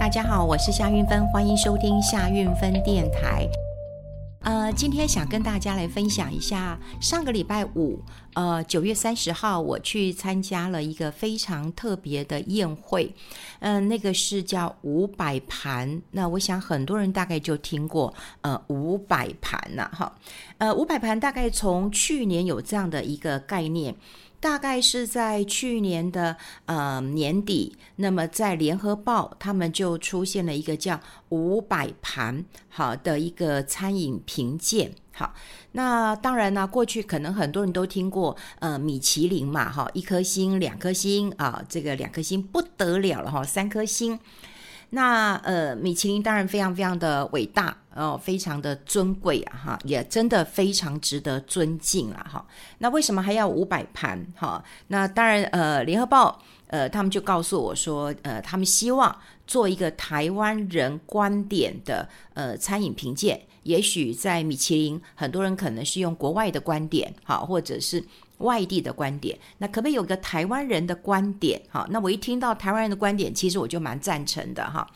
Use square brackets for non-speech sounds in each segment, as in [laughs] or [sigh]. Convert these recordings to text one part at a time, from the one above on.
大家好，我是夏运芬，欢迎收听夏运芬电台。呃，今天想跟大家来分享一下，上个礼拜五，呃，九月三十号，我去参加了一个非常特别的宴会，嗯、那个是叫五百盘。那我想很多人大概就听过，呃，五百盘呐，哈，呃，五百盘大概从去年有这样的一个概念。大概是在去年的呃年底，那么在联合报他们就出现了一个叫五百盘好的一个餐饮评鉴。好，那当然呢，过去可能很多人都听过呃米其林嘛，哈，一颗星、两颗星啊，这个两颗星不得了了哈，三颗星。那呃，米其林当然非常非常的伟大哦，非常的尊贵啊哈，也真的非常值得尊敬啊哈。那为什么还要五百盘哈？那当然呃，联合报呃，他们就告诉我说，呃，他们希望做一个台湾人观点的呃餐饮评鉴。也许在米其林，很多人可能是用国外的观点哈，或者是。外地的观点，那可不可以有个台湾人的观点？哈，那我一听到台湾人的观点，其实我就蛮赞成的哈。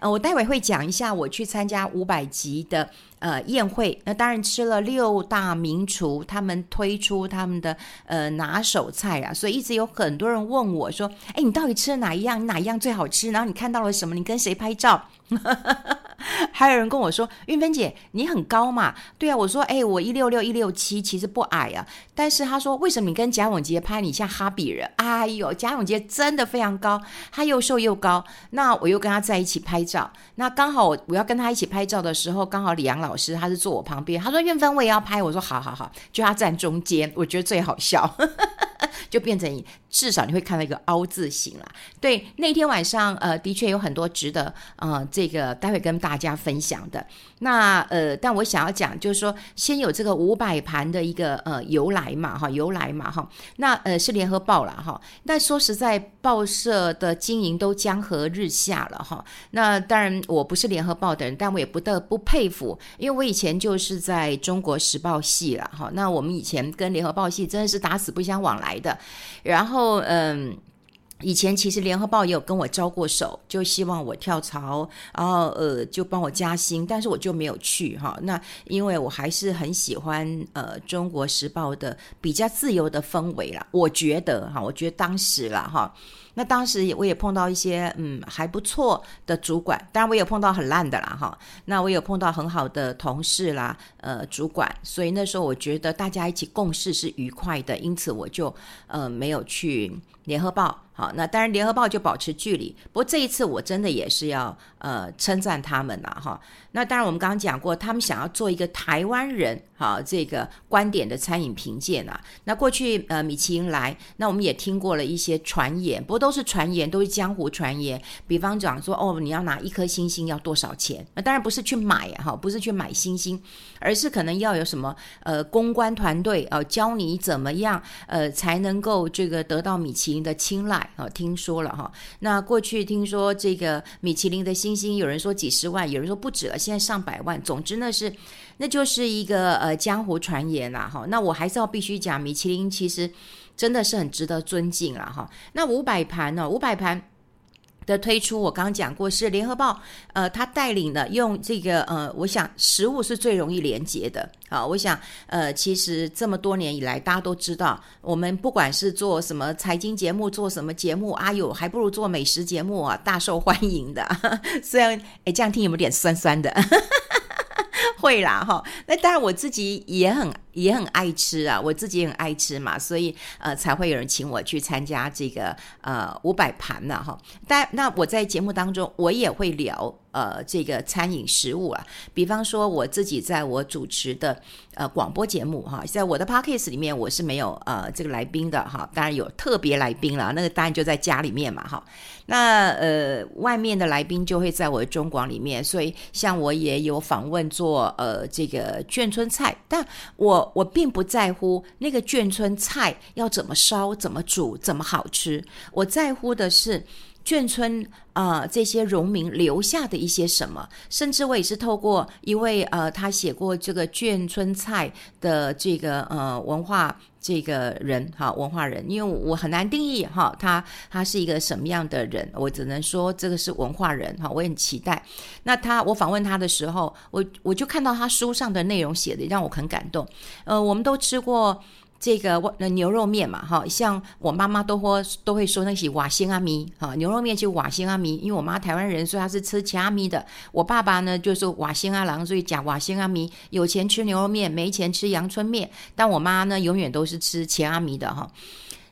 呃，我待会会讲一下我去参加五百集的呃宴会，那当然吃了六大名厨他们推出他们的呃拿手菜啊，所以一直有很多人问我说：“哎，你到底吃了哪一样？哪一样最好吃？然后你看到了什么？你跟谁拍照？” [laughs] 还有人跟我说：“运芬姐，你很高嘛？”对啊，我说：“哎，我一六六一六七，其实不矮啊。”但是他说：“为什么你跟贾永杰拍，你像哈比人？”哎呦，贾永杰真的非常高，他又瘦又高。那我又跟他在一起拍照，那刚好我要跟他一起拍照的时候，刚好李阳老老师他是坐我旁边，他说：“韵芬，我也要拍。”我说：“好好好。”就他站中间，我觉得最好笑。就变成至少你会看到一个凹字形啦。对，那天晚上呃，的确有很多值得呃，这个待会跟大家分享的。那呃，但我想要讲就是说，先有这个五百盘的一个呃由来嘛哈，由来嘛哈。那呃是联合报啦哈。但说实在，报社的经营都江河日下了哈。那当然我不是联合报的人，但我也不得不佩服，因为我以前就是在中国时报系了哈。那我们以前跟联合报系真的是打死不相往来。的。然后，嗯，以前其实联合报也有跟我招过手，就希望我跳槽，然后呃，就帮我加薪，但是我就没有去哈。那因为我还是很喜欢呃中国时报的比较自由的氛围啦，我觉得哈，我觉得当时啦哈。那当时我也碰到一些嗯还不错的主管，当然我也碰到很烂的啦哈。那我有碰到很好的同事啦，呃主管，所以那时候我觉得大家一起共事是愉快的，因此我就呃没有去联合报。好，那当然联合报就保持距离。不过这一次我真的也是要呃称赞他们了哈。那当然我们刚刚讲过，他们想要做一个台湾人哈这个观点的餐饮评鉴啊。那过去呃米其林来，那我们也听过了一些传言，不过都是传言，都是江湖传言。比方讲说哦，你要拿一颗星星要多少钱？那当然不是去买哈，不是去买星星，而是可能要有什么呃公关团队呃教你怎么样呃才能够这个得到米其林的青睐。哦，听说了哈。那过去听说这个米其林的星有人说几十万，有人说不止了，现在上百万。总之呢是，那就是一个呃江湖传言啦哈。那我还是要必须讲，米其林其实真的是很值得尊敬了哈。那五百盘呢？五百盘。的推出，我刚刚讲过是联合报，呃，他带领的用这个，呃，我想食物是最容易连接的啊。我想，呃，其实这么多年以来，大家都知道，我们不管是做什么财经节目，做什么节目，啊哟，还不如做美食节目啊，大受欢迎的。[laughs] 虽然，哎，这样听有没有点酸酸的？[laughs] 会啦，哈。那当然，我自己也很。也很爱吃啊，我自己也很爱吃嘛，所以呃才会有人请我去参加这个呃五百盘呢哈。但那我在节目当中我也会聊呃这个餐饮食物啊，比方说我自己在我主持的呃广播节目哈，在我的 podcast 里面我是没有呃这个来宾的哈，当然有特别来宾了，那个当然就在家里面嘛哈。那呃外面的来宾就会在我的中广里面，所以像我也有访问做呃这个眷村菜，但我。我并不在乎那个眷村菜要怎么烧、怎么煮、怎么好吃，我在乎的是眷村啊、这些农民留下的一些什么，甚至我也是透过一位呃，他写过这个眷村菜的这个呃文化这个人哈，文化人，因为我很难定义哈，他他是一个什么样的人，我只能说这个是文化人哈，我很期待。那他我访问他的时候，我我就看到他书上的内容写的让我很感动。呃，我们都吃过。这个那牛肉面嘛，哈，像我妈妈都会都会说那些瓦辛阿米，哈，牛肉面就瓦辛阿米，因为我妈台湾人，所以她是吃钱阿米的。我爸爸呢就是瓦辛阿郎，所以讲瓦辛阿米，有钱吃牛肉面，没钱吃阳春面。但我妈呢永远都是吃钱阿米的哈。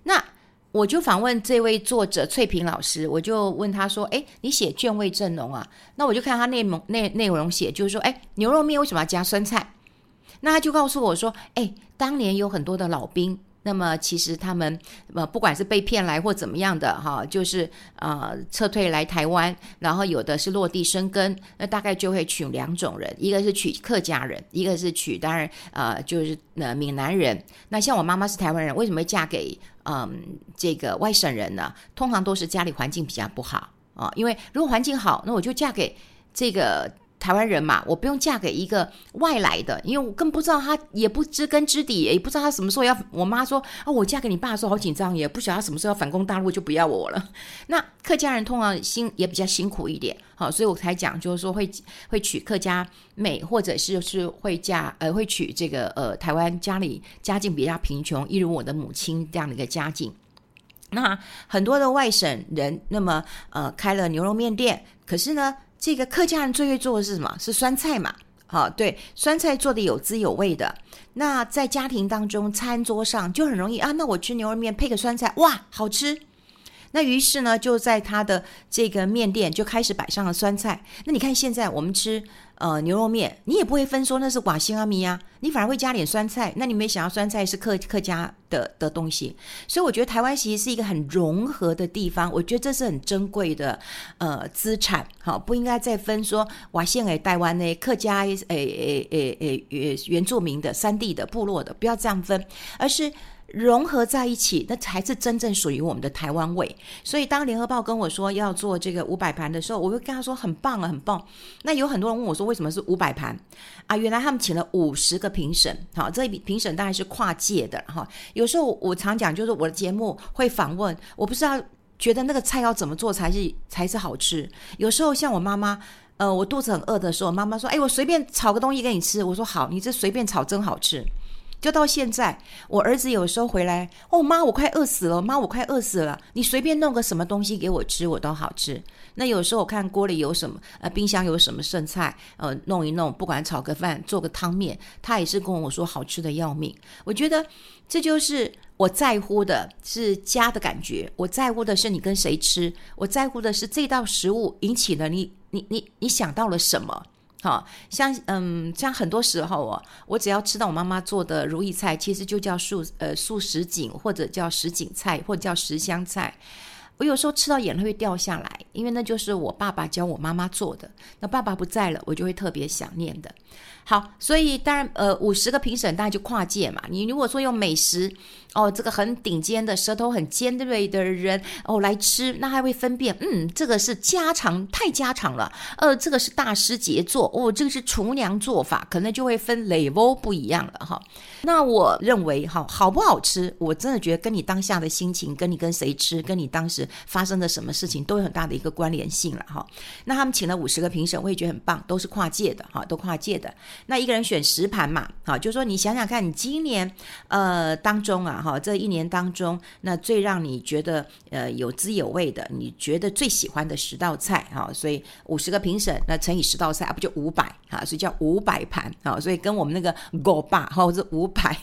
那我就访问这位作者翠萍老师，我就问他说：“哎，你写卷味正浓啊？”那我就看他内容内内容写，就是说：“哎，牛肉面为什么要加酸菜？”那他就告诉我说：“哎，当年有很多的老兵，那么其实他们呃，不管是被骗来或怎么样的哈，就是呃撤退来台湾，然后有的是落地生根，那大概就会娶两种人，一个是娶客家人，一个是娶当然呃就是呃闽南人。那像我妈妈是台湾人，为什么会嫁给嗯、这个外省人呢？通常都是家里环境比较不好啊，因为如果环境好，那我就嫁给这个。”台湾人嘛，我不用嫁给一个外来的，因为我更不知道他，也不知根知底，也不知道他什么时候要。我妈说啊，我嫁给你爸的时候好紧张，也不晓得他什么时候要反攻大陆，就不要我了。[laughs] 那客家人通常辛也比较辛苦一点，好，所以我才讲，就是说会会娶客家妹，或者是是会嫁呃会娶这个呃台湾家里家境比较贫穷，一如我的母亲这样的一个家境。那很多的外省人，那么呃开了牛肉面店，可是呢。这个客家人最会做的是什么？是酸菜嘛？好，对，酸菜做的有滋有味的。那在家庭当中，餐桌上就很容易啊。那我吃牛肉面配个酸菜，哇，好吃。那于是呢，就在他的这个面店就开始摆上了酸菜。那你看现在我们吃。呃，牛肉面你也不会分说那是瓦辛阿米呀，你反而会加点酸菜。那你没想到酸菜是客客家的的东西，所以我觉得台湾其实是一个很融合的地方。我觉得这是很珍贵的呃资产，好，不应该再分说瓦辛诶台湾诶客家诶诶诶诶原原住民的山地的部落的，不要这样分，而是。融合在一起，那才是真正属于我们的台湾味。所以，当联合报跟我说要做这个五百盘的时候，我会跟他说很棒啊，很棒。那有很多人问我说，为什么是五百盘啊？原来他们请了五十个评审，好，这评审当然是跨界的哈。有时候我常讲，就是我的节目会访问，我不知道觉得那个菜要怎么做才是才是好吃。有时候像我妈妈，呃，我肚子很饿的时候，妈妈说：“哎，我随便炒个东西给你吃。”我说：“好，你这随便炒真好吃。”就到现在，我儿子有时候回来，哦，妈，我快饿死了，妈，我快饿死了。你随便弄个什么东西给我吃，我都好吃。那有时候我看锅里有什么，呃，冰箱有什么剩菜，呃，弄一弄，不管炒个饭，做个汤面，他也是跟我说好吃的要命。我觉得这就是我在乎的是家的感觉，我在乎的是你跟谁吃，我在乎的是这道食物引起了你，你，你，你想到了什么。好像嗯，像很多时候哦，我只要吃到我妈妈做的如意菜，其实就叫素呃素什锦，或者叫什锦菜，或者叫什香菜。我有时候吃到眼泪会掉下来，因为那就是我爸爸教我妈妈做的。那爸爸不在了，我就会特别想念的。好，所以当然，呃，五十个评审大家就跨界嘛。你如果说用美食，哦，这个很顶尖的、舌头很尖锐的人哦来吃，那还会分辨，嗯，这个是家常，太家常了。呃，这个是大师杰作，哦，这个是厨娘做法，可能就会分 level 不一样了哈。那我认为，哈，好不好吃，我真的觉得跟你当下的心情，跟你跟谁吃，跟你当时发生的什么事情，都有很大的一个关联性了哈。那他们请了五十个评审，我也觉得很棒，都是跨界的哈，都跨界的。那一个人选十盘嘛，好，就说你想想看，你今年呃当中啊，哈，这一年当中，那最让你觉得呃有滋有味的，你觉得最喜欢的十道菜，哈，所以五十个评审，那乘以十道菜啊，不就五百啊？所以叫五百盘啊，所以跟我们那个狗霸哈，这五百，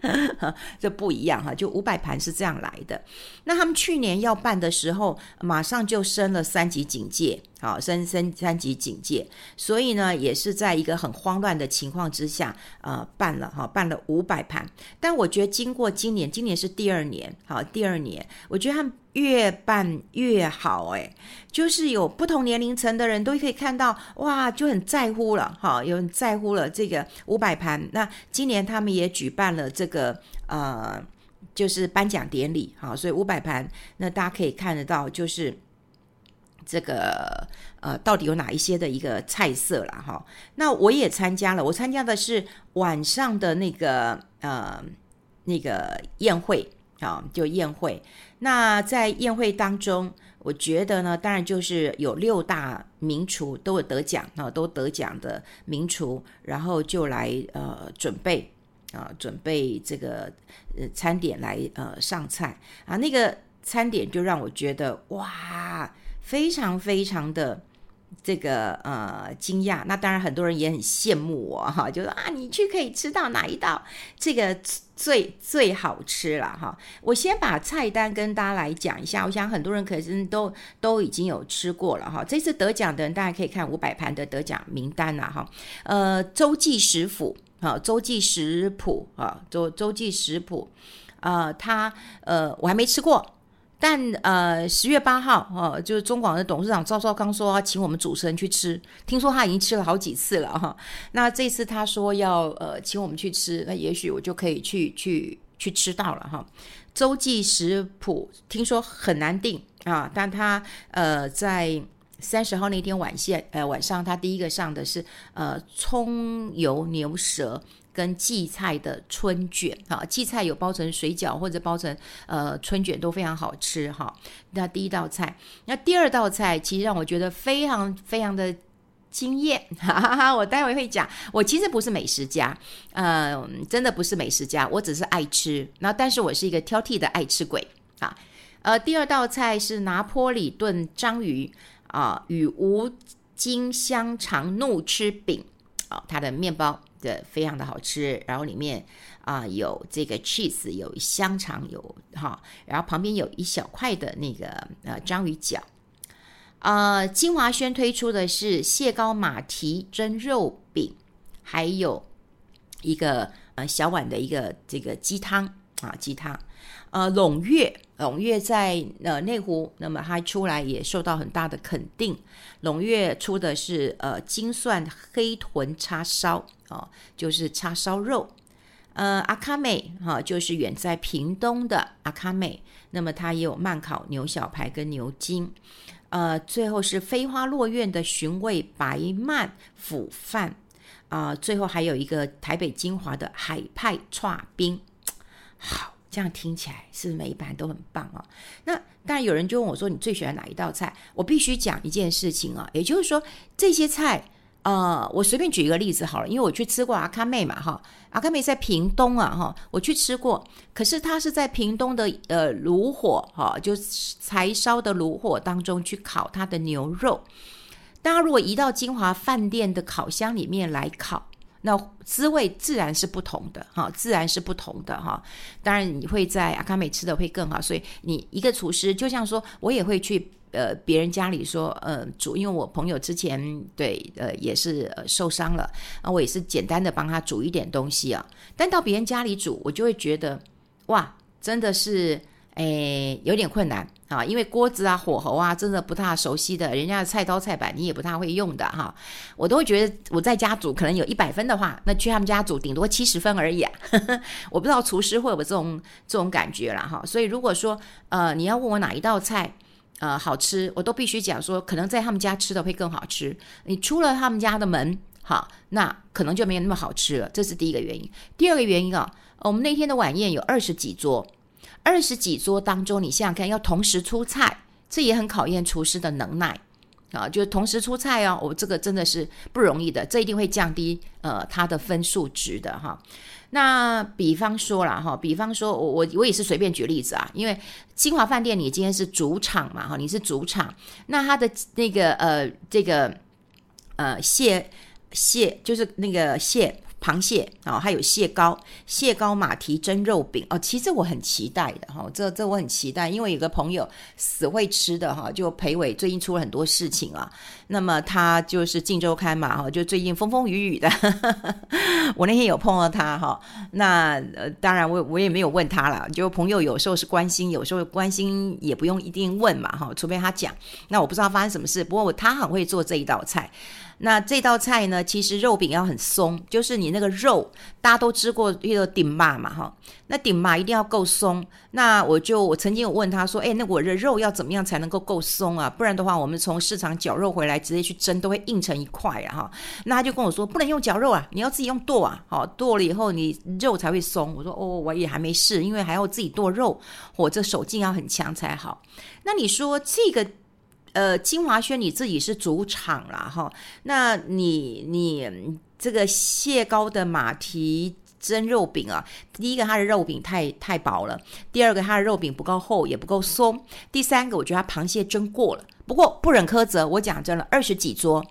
[laughs] 这不一样哈，就五百盘是这样来的。那他们去年要办的时候，马上就升了三级警戒。好，升升三级警戒，所以呢，也是在一个很慌乱的情况之下，呃，办了哈，办了五百盘。但我觉得经过今年，今年是第二年，好，第二年，我觉得他们越办越好，哎，就是有不同年龄层的人都可以看到，哇，就很在乎了，哈，有人在乎了这个五百盘。那今年他们也举办了这个呃，就是颁奖典礼，哈，所以五百盘，那大家可以看得到，就是。这个呃，到底有哪一些的一个菜色了哈？那我也参加了，我参加的是晚上的那个呃那个宴会啊，就宴会。那在宴会当中，我觉得呢，当然就是有六大名厨都有得奖啊，都得奖的名厨，然后就来呃准备啊，准备这个呃餐点来呃上菜啊，那个餐点就让我觉得哇。非常非常的这个呃惊讶，那当然很多人也很羡慕我哈，就说啊，你去可以吃到哪一道这个最最好吃了哈。我先把菜单跟大家来讲一下，我想很多人可能都都已经有吃过了哈。这次得奖的人，大家可以看五百盘的得奖名单呐哈。呃，洲际食府啊，洲际食谱啊，洲洲际食谱啊，他呃我还没吃过。但呃，十月八号哦，就是中广的董事长赵少康说要请我们主持人去吃，听说他已经吃了好几次了哈。那这次他说要呃请我们去吃，那也许我就可以去去去吃到了哈。洲际食谱听说很难订啊，但他呃在三十号那天晚线呃晚上，他第一个上的是呃葱油牛舌。跟荠菜的春卷，哈，荠菜有包成水饺或者包成呃春卷都非常好吃哈。那第一道菜，那第二道菜其实让我觉得非常非常的惊艳，[laughs] 哈哈哈。我待会会讲，我其实不是美食家，嗯、真的不是美食家，我只是爱吃。那但是我是一个挑剔的爱吃鬼啊。呃，第二道菜是拿坡里炖章鱼啊与无筋香肠怒吃饼啊，它的面包。的非常的好吃，然后里面啊、有这个 cheese，有香肠，有哈，然后旁边有一小块的那个呃章鱼脚。呃，金华轩推出的是蟹膏马蹄蒸肉饼，还有一个呃小碗的一个这个鸡汤啊鸡汤。呃，陇月陇月在呃内湖，那么它出来也受到很大的肯定。陇月出的是呃金蒜黑豚叉烧。哦，就是叉烧肉，呃，阿卡美哈，就是远在屏东的阿卡美，那么它也有慢烤牛小排跟牛筋，呃，最后是飞花落苑的寻味白鳗腐饭，啊、最后还有一个台北金华的海派剉冰，好，这样听起来是不是每一盘都很棒啊？那当然有人就问我说，你最喜欢哪一道菜？我必须讲一件事情啊，也就是说这些菜。呃，我随便举一个例子好了，因为我去吃过阿卡妹嘛，哈，阿卡妹在屏东啊，哈，我去吃过，可是它是在屏东的呃炉火，哈，就柴烧的炉火当中去烤它的牛肉。大家，如果移到金华饭店的烤箱里面来烤，那滋味自然是不同的，哈，自然是不同的，哈。当然，你会在阿卡美吃的会更好，所以你一个厨师，就像说我也会去。呃，别人家里说，呃，煮，因为我朋友之前对，呃，也是受伤了，啊，我也是简单的帮他煮一点东西啊。但到别人家里煮，我就会觉得，哇，真的是，诶，有点困难啊，因为锅子啊、火候啊，真的不太熟悉的，人家的菜刀菜板你也不太会用的哈。我都会觉得我在家煮，可能有一百分的话，那去他们家煮顶多七十分而已啊。[laughs] 我不知道厨师会有这种这种感觉了哈。所以如果说，呃，你要问我哪一道菜，呃，好吃，我都必须讲说，可能在他们家吃的会更好吃。你出了他们家的门，好，那可能就没有那么好吃了。这是第一个原因。第二个原因啊，我们那天的晚宴有二十几桌，二十几桌当中，你想想看，要同时出菜，这也很考验厨师的能耐啊。就同时出菜哦，我这个真的是不容易的，这一定会降低呃他的分数值的哈。那比方说了哈，比方说我我我也是随便举例子啊，因为金华饭店你今天是主场嘛哈，你是主场，那他的那个呃这个呃蟹蟹就是那个蟹。螃蟹啊，还有蟹膏、蟹膏马蹄蒸肉饼。哦，其实我很期待的哈，这这我很期待，因为有个朋友死会吃的哈，就裴伟最近出了很多事情啊，那么他就是镜周刊嘛哈，就最近风风雨雨的，[laughs] 我那天有碰到他哈，那呃当然我我也没有问他了，就朋友有时候是关心，有时候关心也不用一定问嘛哈，除非他讲，那我不知道发生什么事，不过他很会做这一道菜。那这道菜呢，其实肉饼要很松，就是你那个肉，大家都吃过那个顶麻嘛哈，那顶麻一定要够松。那我就我曾经有问他说，哎，那我的肉要怎么样才能够够松啊？不然的话，我们从市场绞肉回来直接去蒸，都会硬成一块啊哈。那他就跟我说，不能用绞肉啊，你要自己用剁啊，好剁了以后你肉才会松。我说哦，我也还没试，因为还要自己剁肉，我这手劲要很强才好。那你说这个？呃，金华轩你自己是主场啦，哈，那你你这个蟹膏的马蹄蒸肉饼啊，第一个它的肉饼太太薄了，第二个它的肉饼不够厚也不够松，第三个我觉得它螃蟹蒸过了，不过不忍苛责，我讲真了，二十几桌，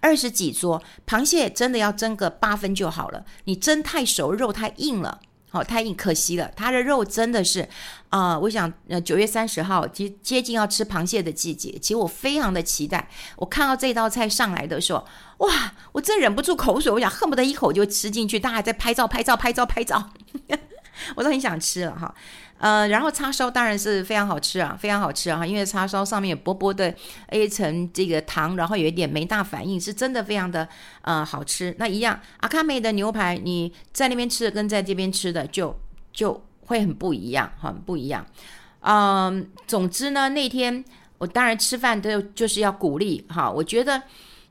二十几桌螃蟹真的要蒸个八分就好了，你蒸太熟，肉太硬了。好、哦，太硬，可惜了。它的肉真的是，啊、我想，呃，九月三十号接接近要吃螃蟹的季节，其实我非常的期待。我看到这道菜上来的时候，哇，我真忍不住口水，我想恨不得一口就吃进去。大家在拍照，拍照，拍照，拍照，我都很想吃了哈。呃，然后叉烧当然是非常好吃啊，非常好吃啊，因为叉烧上面有薄薄的一层这个糖，然后有一点梅大反应，是真的非常的呃好吃。那一样，阿卡美的牛排，你在那边吃的跟在这边吃的就就会很不一样，很不一样。嗯、总之呢，那天我当然吃饭都就是要鼓励哈，我觉得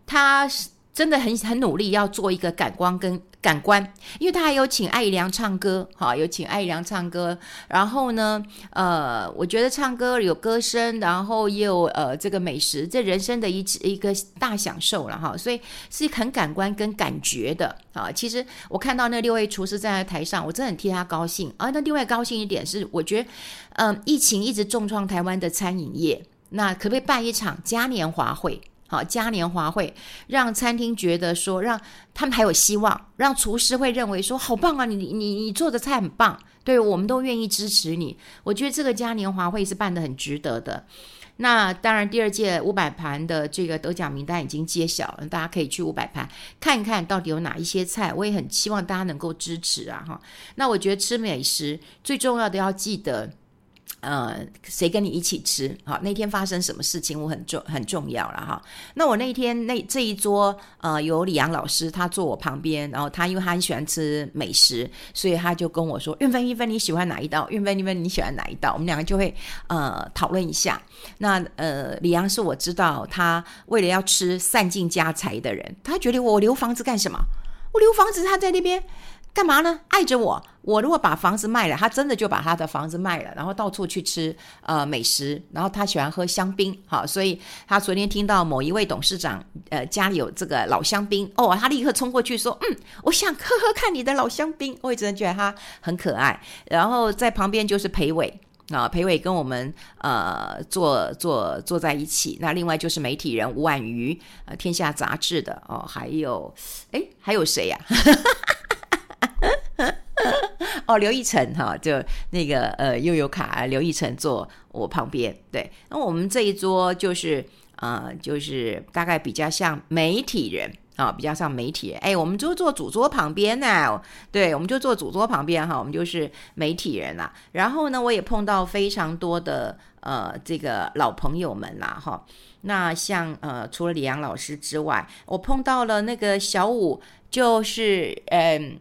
他是真的很很努力要做一个感官跟。感官，因为他还有请艾怡良唱歌，哈，有请艾怡良唱歌。然后呢，呃，我觉得唱歌有歌声，然后也有呃这个美食，这人生的一一个大享受了哈。所以是很感官跟感觉的啊。其实我看到那六位厨师站在台上，我真的很替他高兴啊。那另外高兴一点是，我觉得，嗯、疫情一直重创台湾的餐饮业，那可不可以办一场嘉年华会？好，嘉年华会让餐厅觉得说，让他们还有希望，让厨师会认为说，好棒啊，你你你做的菜很棒，对，我们都愿意支持你。我觉得这个嘉年华会是办得很值得的。那当然，第二届五百盘的这个得奖名单已经揭晓了，大家可以去五百盘看一看到底有哪一些菜。我也很希望大家能够支持啊，哈。那我觉得吃美食最重要的要记得。呃，谁跟你一起吃？好，那天发生什么事情，我很重很重要了哈。那我那天那这一桌，呃，有李阳老师，他坐我旁边，然后他因为他很喜欢吃美食，所以他就跟我说：“运芬，韵芬，你喜欢哪一道？运芬，韵芬，你喜欢哪一道？”我们两个就会呃讨论一下。那呃，李阳是我知道他为了要吃散尽家财的人，他觉得我留房子干什么？我留房子，他在那边。干嘛呢？爱着我，我如果把房子卖了，他真的就把他的房子卖了，然后到处去吃呃美食，然后他喜欢喝香槟，好，所以他昨天听到某一位董事长呃家里有这个老香槟哦，他立刻冲过去说，嗯，我想喝喝看你的老香槟，我也真的觉得他很可爱。然后在旁边就是裴伟啊，裴伟跟我们呃坐坐坐在一起。那另外就是媒体人吴婉瑜，呃，天下杂志的哦，还有哎还有谁呀、啊？[laughs] 哦，刘一成哈，就那个呃悠游卡，刘一成坐我旁边。对，那我们这一桌就是呃，就是大概比较像媒体人啊，比较像媒体人。哎，我们就坐主桌旁边呢。对，我们就坐主桌旁边哈，我们就是媒体人啦。然后呢，我也碰到非常多的呃这个老朋友们啦哈。那像呃除了李阳老师之外，我碰到了那个小武，就是嗯。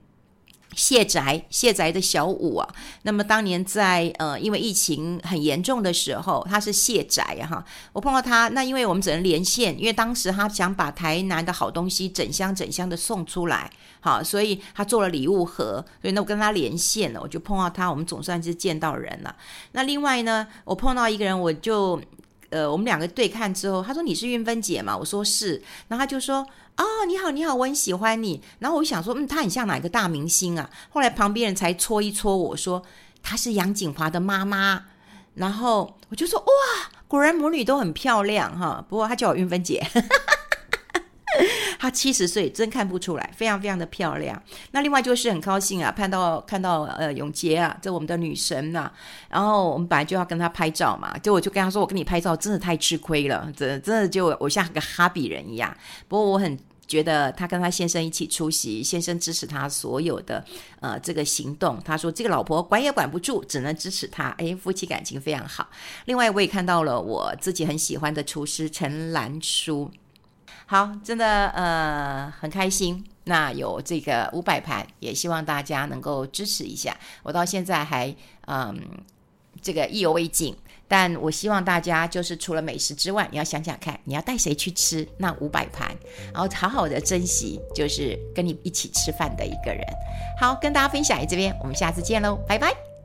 谢宅，谢宅的小五啊，那么当年在呃，因为疫情很严重的时候，他是谢宅哈，我碰到他，那因为我们只能连线，因为当时他想把台南的好东西整箱整箱的送出来，好，所以他做了礼物盒，所以那我跟他连线了，我就碰到他，我们总算是见到人了。那另外呢，我碰到一个人，我就。呃，我们两个对看之后，他说，你是运芬姐嘛？我说是，然后他就说哦，你好，你好，我很喜欢你。然后我想说，嗯，她很像哪个大明星啊？后来旁边人才戳一戳我说，她是杨景华的妈妈。然后我就说，哇，果然母女都很漂亮哈。不过她叫我运芬姐。她七十岁，真看不出来，非常非常的漂亮。那另外就是很高兴啊，看到看到呃永杰啊，这我们的女神呐、啊。然后我们本来就要跟她拍照嘛，就我就跟她说，我跟你拍照真的太吃亏了，真的真的就我像个哈比人一样。不过我很觉得她跟她先生一起出席，先生支持她所有的呃这个行动。他说这个老婆管也管不住，只能支持她。哎，夫妻感情非常好。另外我也看到了我自己很喜欢的厨师陈兰书。好，真的呃很开心。那有这个五百盘，也希望大家能够支持一下。我到现在还嗯这个意犹未尽，但我希望大家就是除了美食之外，你要想想看，你要带谁去吃那五百盘，然后好好的珍惜，就是跟你一起吃饭的一个人。好，跟大家分享这边，我们下次见喽，拜拜。